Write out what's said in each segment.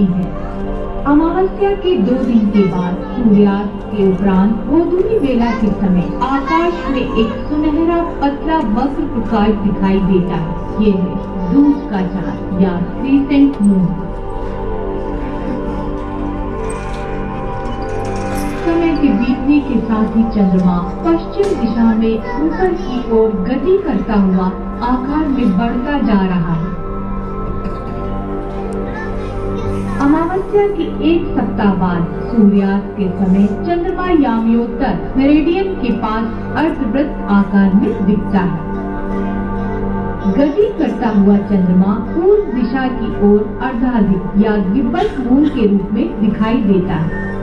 होती है। अमावस्या के दो दिन के बाद सूर्यास्त के उपरांत गोधूली बेला के समय आकाश में एक सुनहरा, पतला वक्र प्रकाश दिखाई देता है। ये है दूध का चाँद या क्रीसेंट मून समय के बीतने के साथ ही चंद्रमा पश्चिम दिशा में ऊपर की ओर गति करता हुआ आकार में बढ़ता जा रहा है। अमावस्या के एक सप्ताह बाद सूर्यास्त के समय चंद्रमा यामियोत्तर मेरिडियन के पास अर्धवृत्त आकार में दिखता है। गति करता हुआ चंद्रमा पूर्व दिशा की ओर अर्धाधिक या गिब्बत मूल के रूप में दिखाई देता है।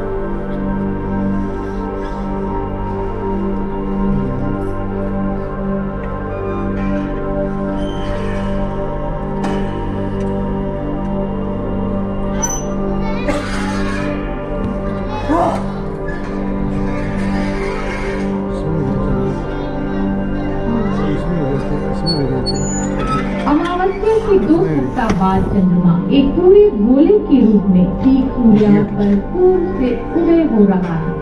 ठीक सूर्यास्त पर पूर्व से उदय हो रहा है।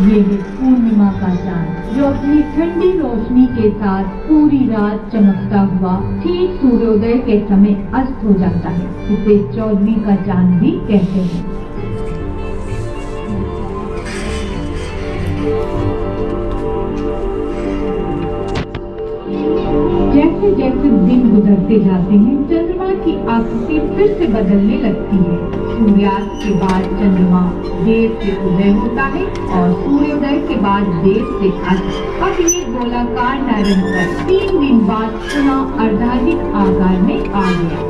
ये है पूर्णिमा का चाँद जो अपनी ठंडी रोशनी के साथ पूरी रात चमकता हुआ, ठीक सूर्योदय के समय अस्त हो जाता है, इसे चौदवी का चाँद भी कहते हैं। जैसे जैसे दिन गुजरते जाते हैं, चंद्रमा की आकृति फिर से बदलने लगती है। सूर्यास्त के बाद चंद्रमा देर से उदय होता है और सूर्योदय के बाद देर से अस्त। अब ये गोलाकार निरंतर तीन दिन बाद पुनः अर्धाधिक आकार में आ गया।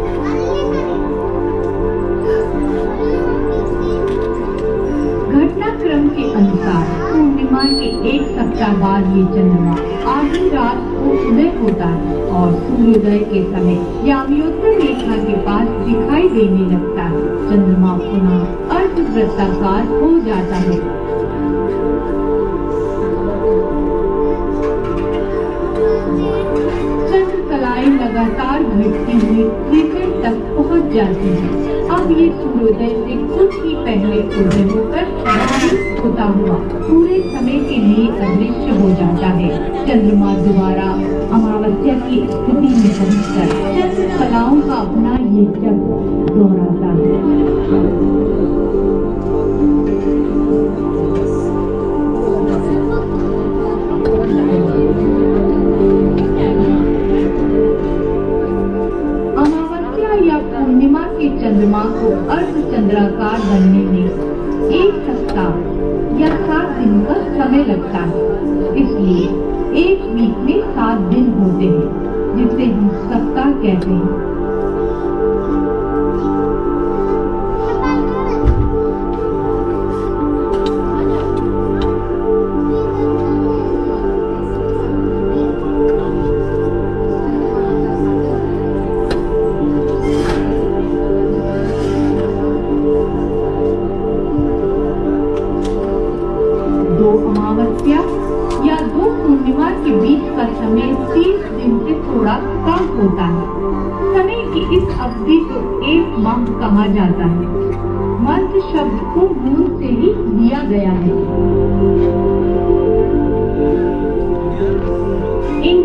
घटनाक्रम के अनुसार पूर्णिमा के एक सप्ताह बाद ये चंद्रमा आधी रात उदय होता है और सूर्योदय के समय यामियोत्तर रेखा के पास दिखाई देने लगता है। चंद्रमा पुनः अर्धवृत्ताकार हो जाता है। चंद्र कलाएँ लगातार घटती हुई तक पहुँच जाती है। अब ये सूर्योदय से कुछ ही पहले उदय होकर होता हुआ पूरे समय के लिए अदृश्य हो जाता है। चंद्रमा दोबारा अमावस्या की स्थिति में पहुंचकर चंद्र कलाओं का अपना ये चक्र दोहराता है। चंद्रमा को अर्ध चंद्राकार बनने में एक सप्ताह या सात दिन का समय लगता है। इसलिए एक वीक में सात दिन होते हैं, जिसे हम सप्ताह कहते हैं।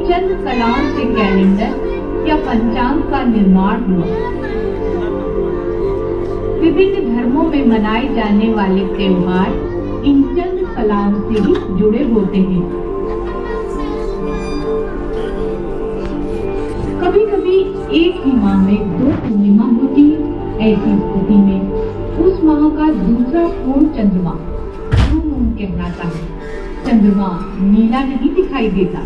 चंद्र कलाओं से कैलेंडर या पंचांग का निर्माण हुआ। विभिन्न धर्मों में मनाए जाने वाले त्योहार इन चंद्र कलाओं से ही जुड़े होते हैं। कभी कभी एक ही माह में दो पूर्णिमा होती है, ऐसी स्थिति में उस माह का दूसरा पूर्ण चंद्रमा कहलाता है। चंद्रमा नीला नहीं दिखाई देता।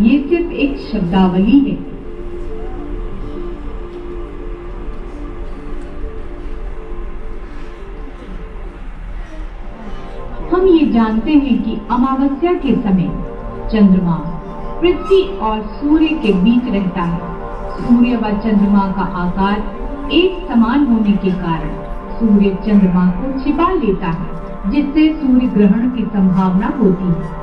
ये सिर्फ़ एक शब्दावली है। हम ये जानते हैं कि अमावस्या के समय चंद्रमा पृथ्वी और सूर्य के बीच रहता है। सूर्य व चंद्रमा का आकार एक समान होने के कारण सूर्य चंद्रमा को छिपा लेता है, जिससे सूर्य ग्रहण की संभावना होती है।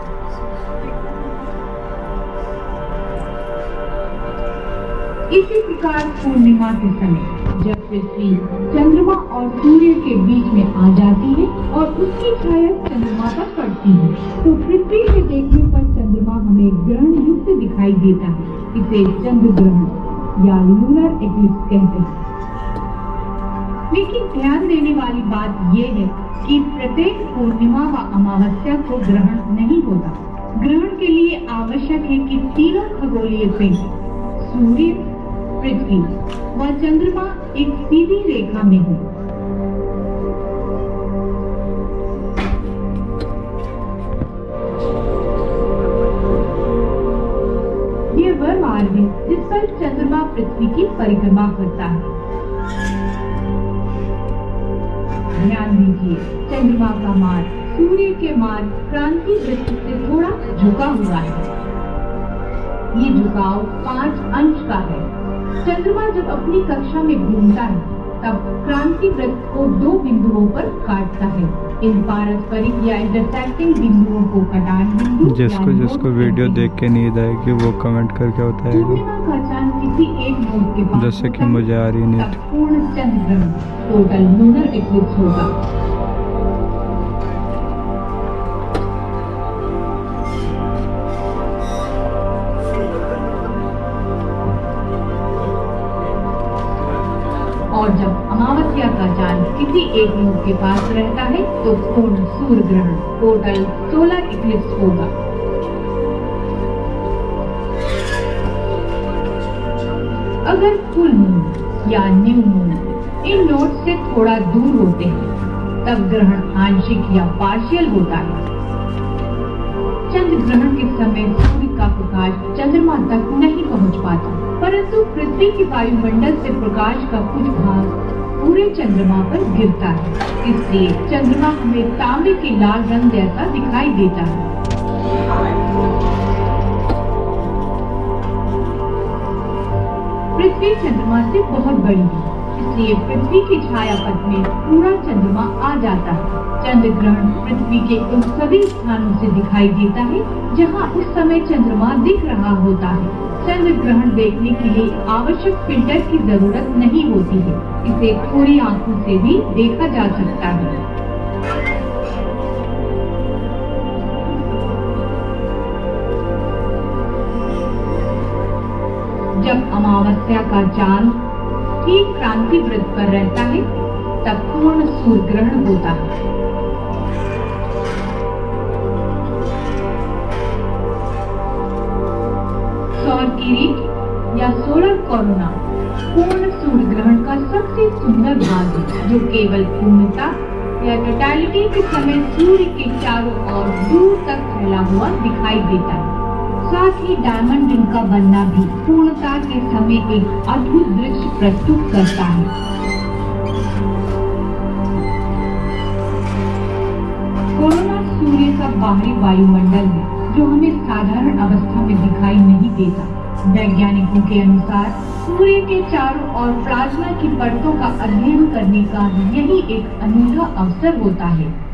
इसी प्रकार पूर्णिमा के समय, जब पृथ्वी चंद्रमा और सूर्य के बीच में आ जाती है और उसकी छाया चंद्रमा पर पड़ती है तो पृथ्वी से देखने पर चंद्रमा हमें ग्रहण युक्त दिखाई देता है, इसे चंद्र ग्रहण या लूनर एक्लिप्स कहते हैं। लेकिन ध्यान देने वाली बात यह है कि प्रत्येक पूर्णिमा व अमावस्या को ग्रहण नहीं होता ग्रहण के लिए आवश्यक है कि तीनों खगोलीय पिंड सूर्य पृथ्वी। व चंद्रमा एक सीधी रेखा में हो। ये वह मार्ग है जिस पर चंद्रमा पृथ्वी की परिक्रमा करता है। ध्यान दीजिए, चंद्रमा का मार्ग सूर्य के मार्ग क्रांति वृत्त से थोड़ा झुका हुआ है। ये झुकाव पाँच अंश का है। चंद्रमा जब अपनी कक्षा में घूमता है तब क्रांति वृत्त को दो बिंदुओं पर काटता है। इन पारस्परिक या इंटरसेक्टिंग बिंदुओं को कटान बिंदु जिसको जिसको वीडियो देख के नींद आएगी वो कमेंट करके बताएगा जैसे कि मुझे आ रही नींद। पूर्ण चंद्र टोटल लूनर एक्लिप्स होगा। एक नोड के पास रहता है तो पूर्ण सूर्य ग्रहण टोटल सोलर इक्लिप्स होगा। अगर फुल मून या न्यू मून इन नोट से थोड़ा दूर होते हैं, तब ग्रहण आंशिक या पार्शियल होता है। चंद्र ग्रहण के समय सूर्य का प्रकाश चंद्रमा तक नहीं पहुँच पाता, परंतु पृथ्वी के वायुमंडल से प्रकाश का कुछ भाग पूरे चंद्रमा पर गिरता है। इसलिए चंद्रमा हमें तांबे के लाल रंग जैसा दिखाई देता है। पृथ्वी चंद्रमा से बहुत बड़ी है। इसलिए पृथ्वी की छाया पथ में पूरा चंद्रमा आ जाता है। चंद्र ग्रहण पृथ्वी के उन सभी स्थानों से दिखाई देता है, जहाँ उस समय चंद्रमा दिख रहा होता है। चंद्र ग्रहण देखने के लिए आवश्यक फ़िल्टर की ज़रूरत नहीं होती है। इसे थोड़ी आँखों से भी देखा जा सकता है। जब अमावस्या का चाँद ठीक क्रांति वृत्त पर रहता है, तब पूर्ण सूर्य ग्रहण होता है। सौर किरीट या सोलर कोरोना पूर्ण सूर्य ग्रहण का सबसे सुंदर भाग है, जो केवल पूर्णता या टोटलिटी के समय सूर्य के चारों ओर दूर तक फैला हुआ दिखाई देता है। साथ ही डायमंड रिंग का बनना भी पूर्णता के समय एक अद्भुत दृश्य प्रस्तुत करता है। कोरोना सूर्य का बाहरी वायुमंडल है, जो हमें साधारण अवस्था में दिखाई नहीं देता। वैज्ञानिकों के अनुसार, सूर्य के चारों और प्लाज्मा की परतों का अध्ययन करने का यही एक अनूठा अवसर होता है।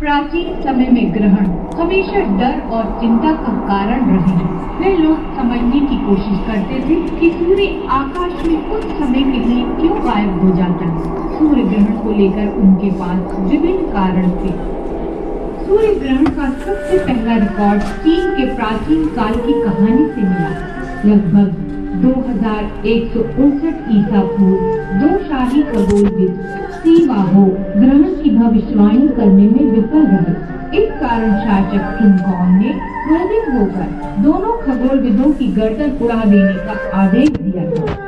प्राचीन समय में ग्रहण हमेशा डर और चिंता का कारण रहे वे लोग समझने की कोशिश करते थे कि सूर्य आकाश में कुछ समय के लिए क्यों गायब हो जाता है। सूर्य ग्रहण को लेकर उनके पास विभिन्न कारण थे। सूर्य ग्रहण का सबसे पहला रिकॉर्ड चीन के प्राचीन काल की कहानी से मिला। लगभग दो हज़ार एक सौ उनसठ ईसा पूर्व, दो शाही खगोलविद सीवाहो ग्रहण की भविष्यवाणी करने में विफल रहे। इस कारण शासक किंगकॉन ने क्रोधित होकर दोनों खगोलविदों की गर्दन उड़ा देने का आदेश दिया था।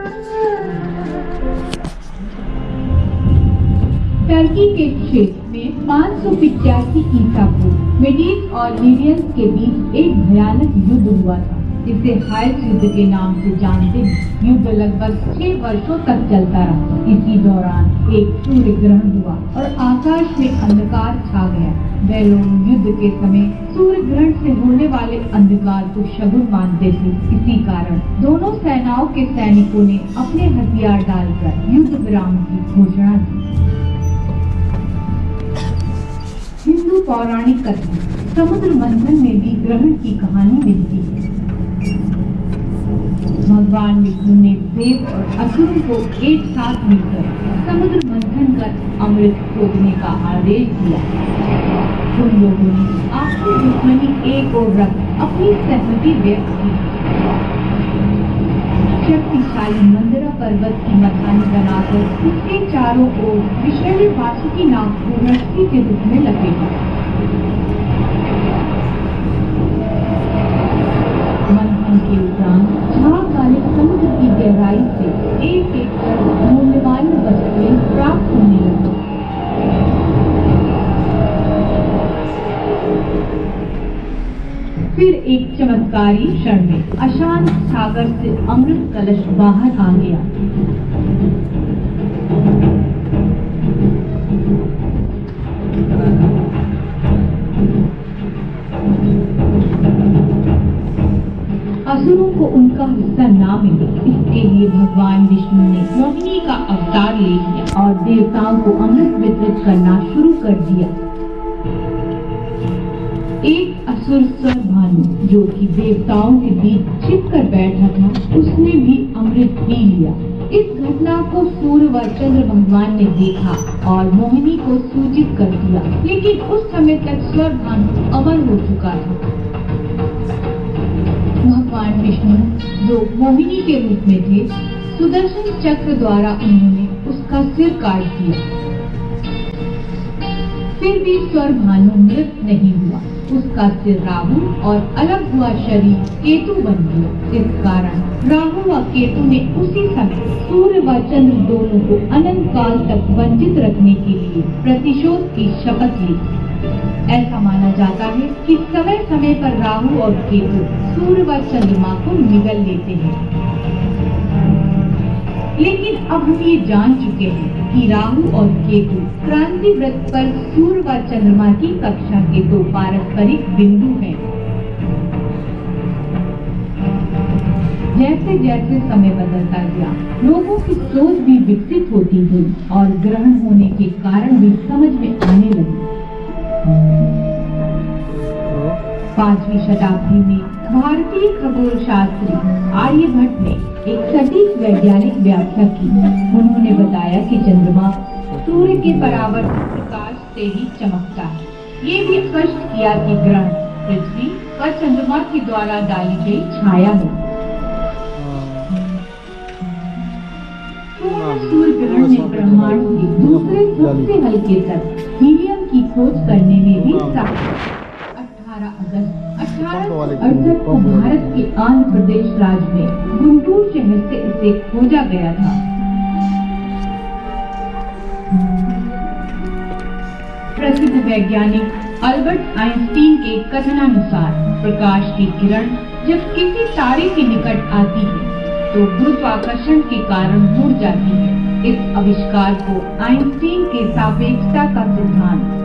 टर्की के क्षेत्र में पाँच सौ पिचासी ईसा पूर्व मेडीज और लीबियंस के बीच एक भयानक युद्ध हुआ था। इसे हाइस युद्ध के नाम से जानते हैं। युद्ध लगभग छह वर्षों तक चलता रहा। इसी दौरान एक सूर्य ग्रहण हुआ और आकाश में अंधकार छा गया। वह लोग युद्ध के समय सूर्य ग्रहण से होने वाले अंधकार को शगुन मानते थे। इसी कारण दोनों सेनाओं के सैनिकों ने अपने हथियार डालकर युद्ध विराम की घोषणा की। हिंदू पौराणिक कथा, समुद्र मंथन में भी ग्रहण की कहानी मिलती है। भगवान विष्णु ने देव और असुरों को एक साथ मिलकर समुद्र मंथन कर अमृत खोजने का आदेश दिया। उन लोगों ने आपसी दुश्मनी एक और रख अपनी सहमति व्यक्त की। शक्तिशाली मंदिरा पर्वत की मथानी बनाकर उसके चारों ओर विषैले वासुकी नाग को रस्सी के रूप में लपेटा। के उपरांत वाले समुद्र की गहराई से एक एक कर मूल्यवान वस्तुएँ प्राप्त होने लगी। फिर एक चमत्कारी क्षण में अशांत सागर से अमृत कलश बाहर आ गया। को उनका हिस्सा ना मिले। इसके लिए भगवान विष्णु ने मोहिनी का अवतार ले लिया और देवताओं को अमृत वितरित करना शुरू कर दिया। एक असुर स्वर भानु जो कि देवताओं के बीच छिप कर बैठा था, उसने भी अमृत पी लिया। इस घटना को सूर्य व चंद्र भगवान ने देखा और मोहिनी को सूचित कर दिया। लेकिन उस समय तक स्वर भानु अमर हो चुका था। भगवान विष्णु जो मोहिनी के रूप में थे, सुदर्शन चक्र द्वारा उन्होंने उसका सिर काट दिया। फिर भी स्वर भानु मृत नहीं हुआ। उसका सिर राहु और अलग हुआ शरीर केतु बन गया। इस कारण राहु व केतु ने उसी समय सूर्य व चंद्र दोनों को अनंत काल तक वंचित रखने के लिए प्रतिशोध की शपथ ली। ऐसा माना जाता है कि समय समय पर राहु और केतु सूर्य व चंद्रमा को निगल लेते हैं। लेकिन अब हम ये जान चुके हैं कि राहु और केतु क्रांति व्रत पर सूर्य व चंद्रमा की कक्षा के दो पारस्परिक बिंदु हैं। जैसे जैसे समय बदलता गया, लोगों की सोच भी विकसित होती गई और ग्रहण होने के कारण भी समझ में आने लगी। पांचवी शताब्दी में भारतीय खगोल शास्त्री आर्यभट्ट ने एक सटीक वैज्ञानिक व्याख्या की। उन्होंने बताया कि चंद्रमा सूर्य के परावर्तित प्रकाश से ही चमकता है। ये भी स्पष्ट किया कि ग्रहण पृथ्वी व चंद्रमा के द्वारा डाली गई छाया है। सूर्य ग्रहण ने ब्रह्मांड के दूसरे सबसे हल्के तक हीलियम खोज करने में भी सफल 18 अगस्त अठारह अड़सठ को भारत के आंध्र प्रदेश राज्य में गुंटूर शहर से इसे खोजा गया था। प्रसिद्ध वैज्ञानिक अल्बर्ट आइंस्टीन के कथनानुसार प्रकाश की किरण जब किसी तारे के निकट आती है तो गुरुत्वाकर्षण के कारण मुड़ जाती है। इस आविष्कार को आइंस्टीन के सापेक्षता का सिद्धांत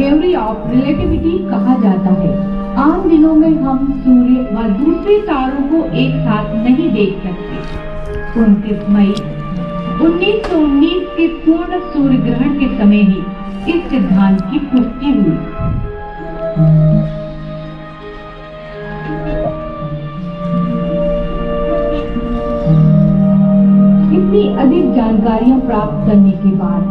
थ्योरी ऑफ़ रिलेटिविटी कहा जाता है। आम दिनों में हम सूर्य व दूसरे तारों को एक साथ नहीं देख सकते। उनतीस मई 1919 के पूर्ण सूर्य ग्रहण के समय ही इस सिद्धांत की पुष्टि हुई। इतनी अधिक जानकारियाँ प्राप्त करने के बाद,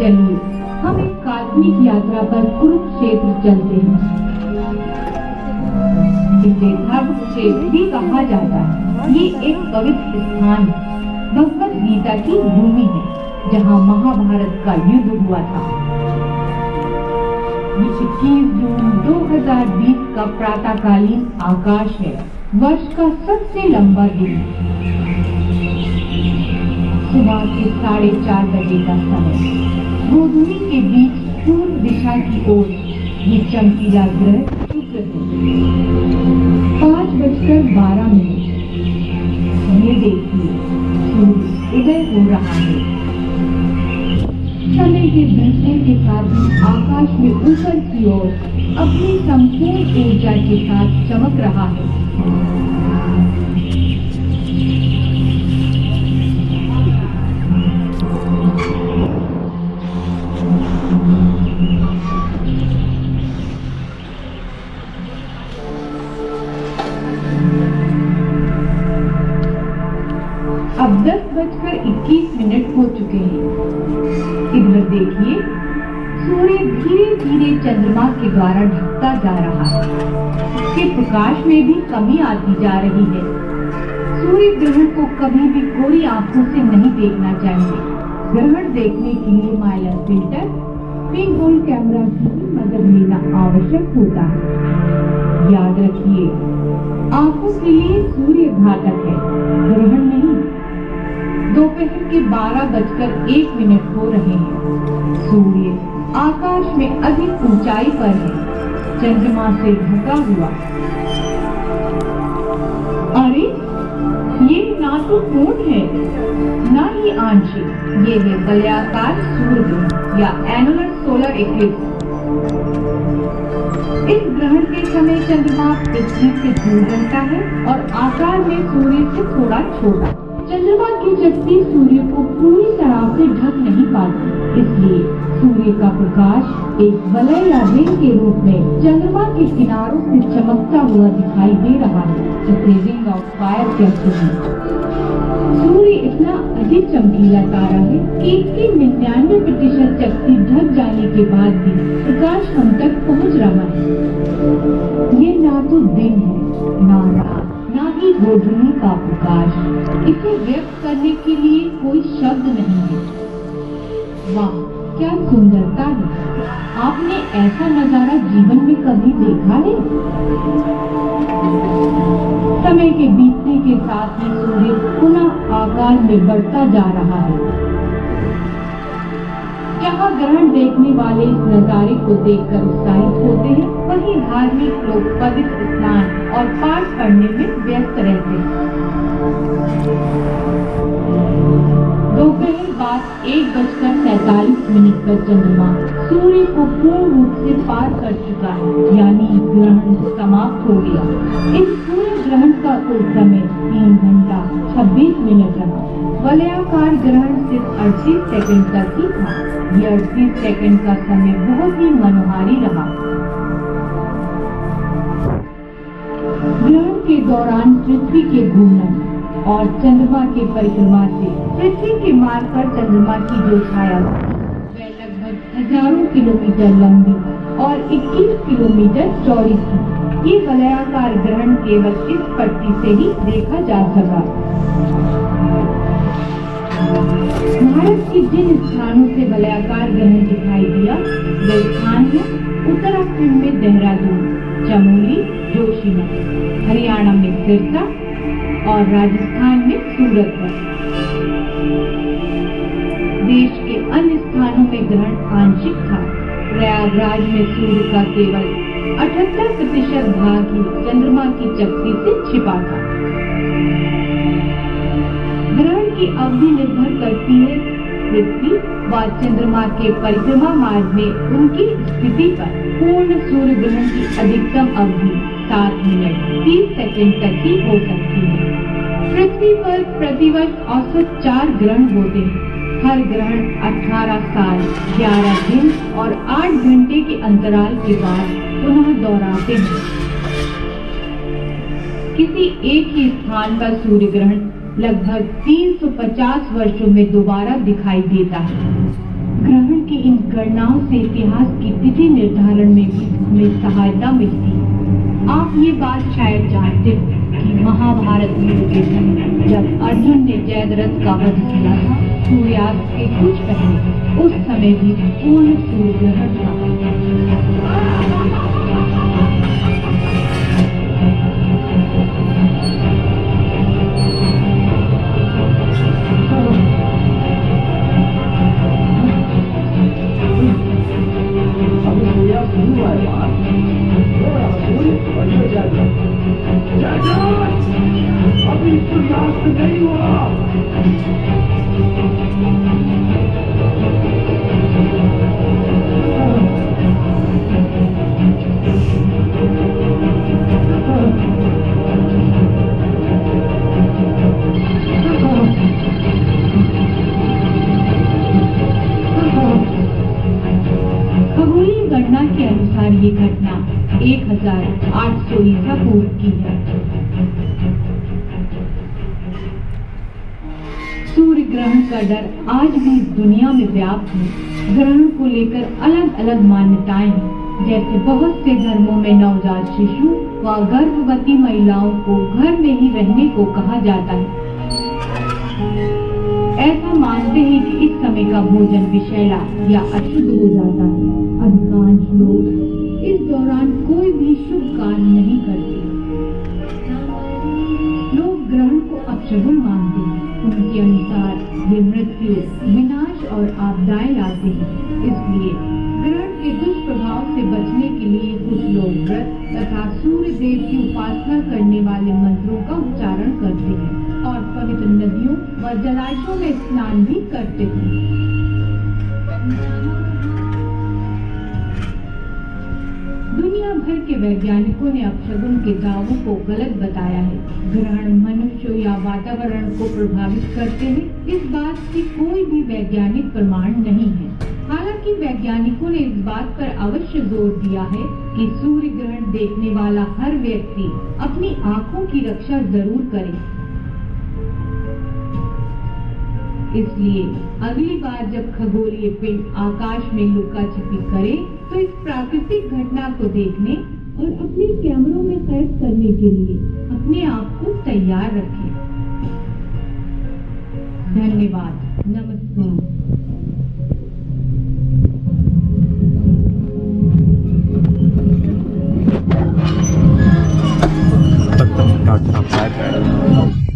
चलिए, हम एक काल्पनिक यात्रा पर कुरुक्षेत्र चलते हैं। इसे धर्म क्षेत्र भी कहा जाता है। ये एक पवित्र स्थान भगवत गीता की भूमि है, जहाँ महाभारत का युद्ध हुआ था। 21 जून 2020 का प्रातःकालीन आकाश है। वर्ष का सबसे लंबा दिन सुबह के साढ़े चार बजे का समय। गोधूली के बीच पूर्व दिशा की ओर ये चमकीला ग्रह शुक्र है। पाँच बजकर बारह मिनट। ये देखिए, सूर्य उदय हो रहा है। समय के बढ़ने के साथ आकाश में ऊपर की ओर अपनी संपूर्ण ऊर्जा के साथ चमक रहा है। हैं इधर देखिए, सूर्य धीरे धीरे चंद्रमा के द्वारा ढकता जा रहा है। उसके प्रकाश में भी कमी आती जा रही है। सूर्य ग्रहण को कभी भी कोरी आँखों से नहीं देखना चाहिए। ग्रहण देखने के लिए Mylar filter pinhole camera की भी मदद लेना आवश्यक होता है। याद रखिए, आँखों के लिए सूर्य घातक है। ग्रहण नहीं दोपहर के बारह बजकर एक मिनट हो रहे हैं। सूर्य आकाश में अधिक ऊंचाई पर है। चंद्रमा से ढका हुआ। अरे, ये ना तो पूर्ण है? ना ही आंशिक। ये है वलयाकार सूर्य या एनुलर सोलर इक्लिप्स इस ग्रहण के समय चंद्रमा पृथ्वी से दूर रहता है और आकार में सूर्य से थोड़ा छोटा। शक्ति सूर्य को पूरी तरह से ढक नहीं पाती। इसलिए सूर्य का प्रकाश एक वलय या रिंग के रूप में चंद्रमा के किनारों से चमकता हुआ दिखाई दे रहा है जिसे रिंग ऑफ़ फायर कहते हैं। सूर्य इतना अधिक चमकीला तारा है कि इसकी निन्यानवे प्रतिशत शक्ति ढक जाने के बाद भी प्रकाश हम तक पहुँच रहा है। ये ना तो दिन है, ना रात। ना ही गोधूली का प्रकाश। इसे व्यक्त करने के लिए कोई शब्द नहीं है। वाह, क्या सुंदरता है। आपने ऐसा नज़ारा जीवन में कभी देखा है? समय के बीतने के साथ ही सूर्य पुनः आकार में बढ़ता जा रहा है। जहाँ ग्रहण देखने वाले नजारे को देखकर उत्साहित होते हैं। वही धार्मिक लोग पवित्र स्नान और पाठ पढ़ने में व्यस्त रहते हैं। दोपहर बाद एक बजकर सैतालीस मिनट पर चंद्रमा सूर्य को पूर्ण रूप से पार कर चुका है, यानी ग्रहण समाप्त हो गया। इस पूरे ग्रहण का कुल समय तीन घंटा छब्बीस मिनट रहा। वलयाकार ग्रहण सिर्फ़ अड़तीस सेकंड तक ही था। यह अड़तीस सेकंड का समय बहुत ही मनोहारी रहा। ग्रहण के दौरान पृथ्वी के घूमने और चंद्रमा के परिक्रमा से पृथ्वी के मार्ग पर चंद्रमा की जो छाया हज़ारों किलोमीटर लंबी और 21 किलोमीटर चौड़ी थी। ये वलयाकार ग्रहण केवल इस पट्टी से ही देखा जा सका। भारत के जिन स्थानों से वलयाकार ग्रहण दिखाई दिया, वे स्थान है उत्तराखंड में देहरादून, चमोली, जोशीमठ, हरियाणा में सिरसा और राजस्थान में सूरत देश के अन्य में ग्रहण आंशिक था। प्रयागराज में सूर्य का केवल 78 प्रतिशत भाग ही चंद्रमा की चक्की से छिपा था। ग्रहण की अवधि निर्भर करती है पृथ्वी व चंद्रमा के परिक्रमा मार्ग में उनकी स्थिति पर। पूर्ण सूर्य ग्रहण की अधिकतम अवधि सात मिनट तीस सेकंड तक ही हो सकती है। पृथ्वी पर प्रतिवर्ष औसत चार ग्रहण होते हैं। हर ग्रहण 18 साल 11 दिन और 8 घंटे के अंतराल के बाद पुनः दोहराते हैं। किसी एक ही स्थान पर सूर्य ग्रहण लगभग 350 वर्षों में दोबारा दिखाई देता है। ग्रहण की इन गणनाओं से इतिहास की तिथि निर्धारण में भी हमें सहायता मिलती है। आप ये बात शायद जानते हो कि महाभारत समय जब अर्जुन ने जयद्रथ का वध किया था सूर्यास्त के कुछ पहले उस समय भी पूर्ण सूर्य ग्रहण था। ये घटना 1800 ईसा पूर्व की है। सूर्य ग्रहण का डर आज भी दुनिया में व्याप्त है। ग्रहण को लेकर अलग अलग मान्यताएँ हैं। जैसे बहुत से धर्मों में नवजात शिशु व गर्भवती महिलाओं को घर में ही रहने को कहा जाता है। ऐसा मानते हैं कि इस समय का भोजन विषैला या अशुद्ध हो जाता है। अधिकांश लोग शुभ कार्य नहीं करते। लोग ग्रहण को अपशगुन मानते हैं। उनके अनुसार ये मृत्यु, विनाश और आपदाएँ लाते हैं। इसलिए ग्रहण के दुष्प्रभाव से बचने के लिए कुछ लोग व्रत तथा सूर्य देव की उपासना करने वाले मंत्रों का उच्चारण करते हैं और पवित्र नदियों व जलाशयों में स्नान भी करते हैं। वैज्ञानिकों ने अपशगुन के दावों को गलत बताया है। ग्रहण मनुष्य या वातावरण को प्रभावित करते हैं। इस बात की कोई भी वैज्ञानिक प्रमाण नहीं है। हालाँकि वैज्ञानिकों ने इस बात पर अवश्य ज़ोर दिया है कि सूर्य ग्रहण देखने वाला हर व्यक्ति अपनी आँखों की रक्षा ज़रूर करे। इसलिए अगली बार जब खगोलीय पिंड आकाश में लुका छिपी करे तो इस प्राकृतिक घटना को देखने और अपने कैमरों में कैद करने के लिए अपने आप को तैयार रखें। धन्यवाद। नमस्कार। Thank you.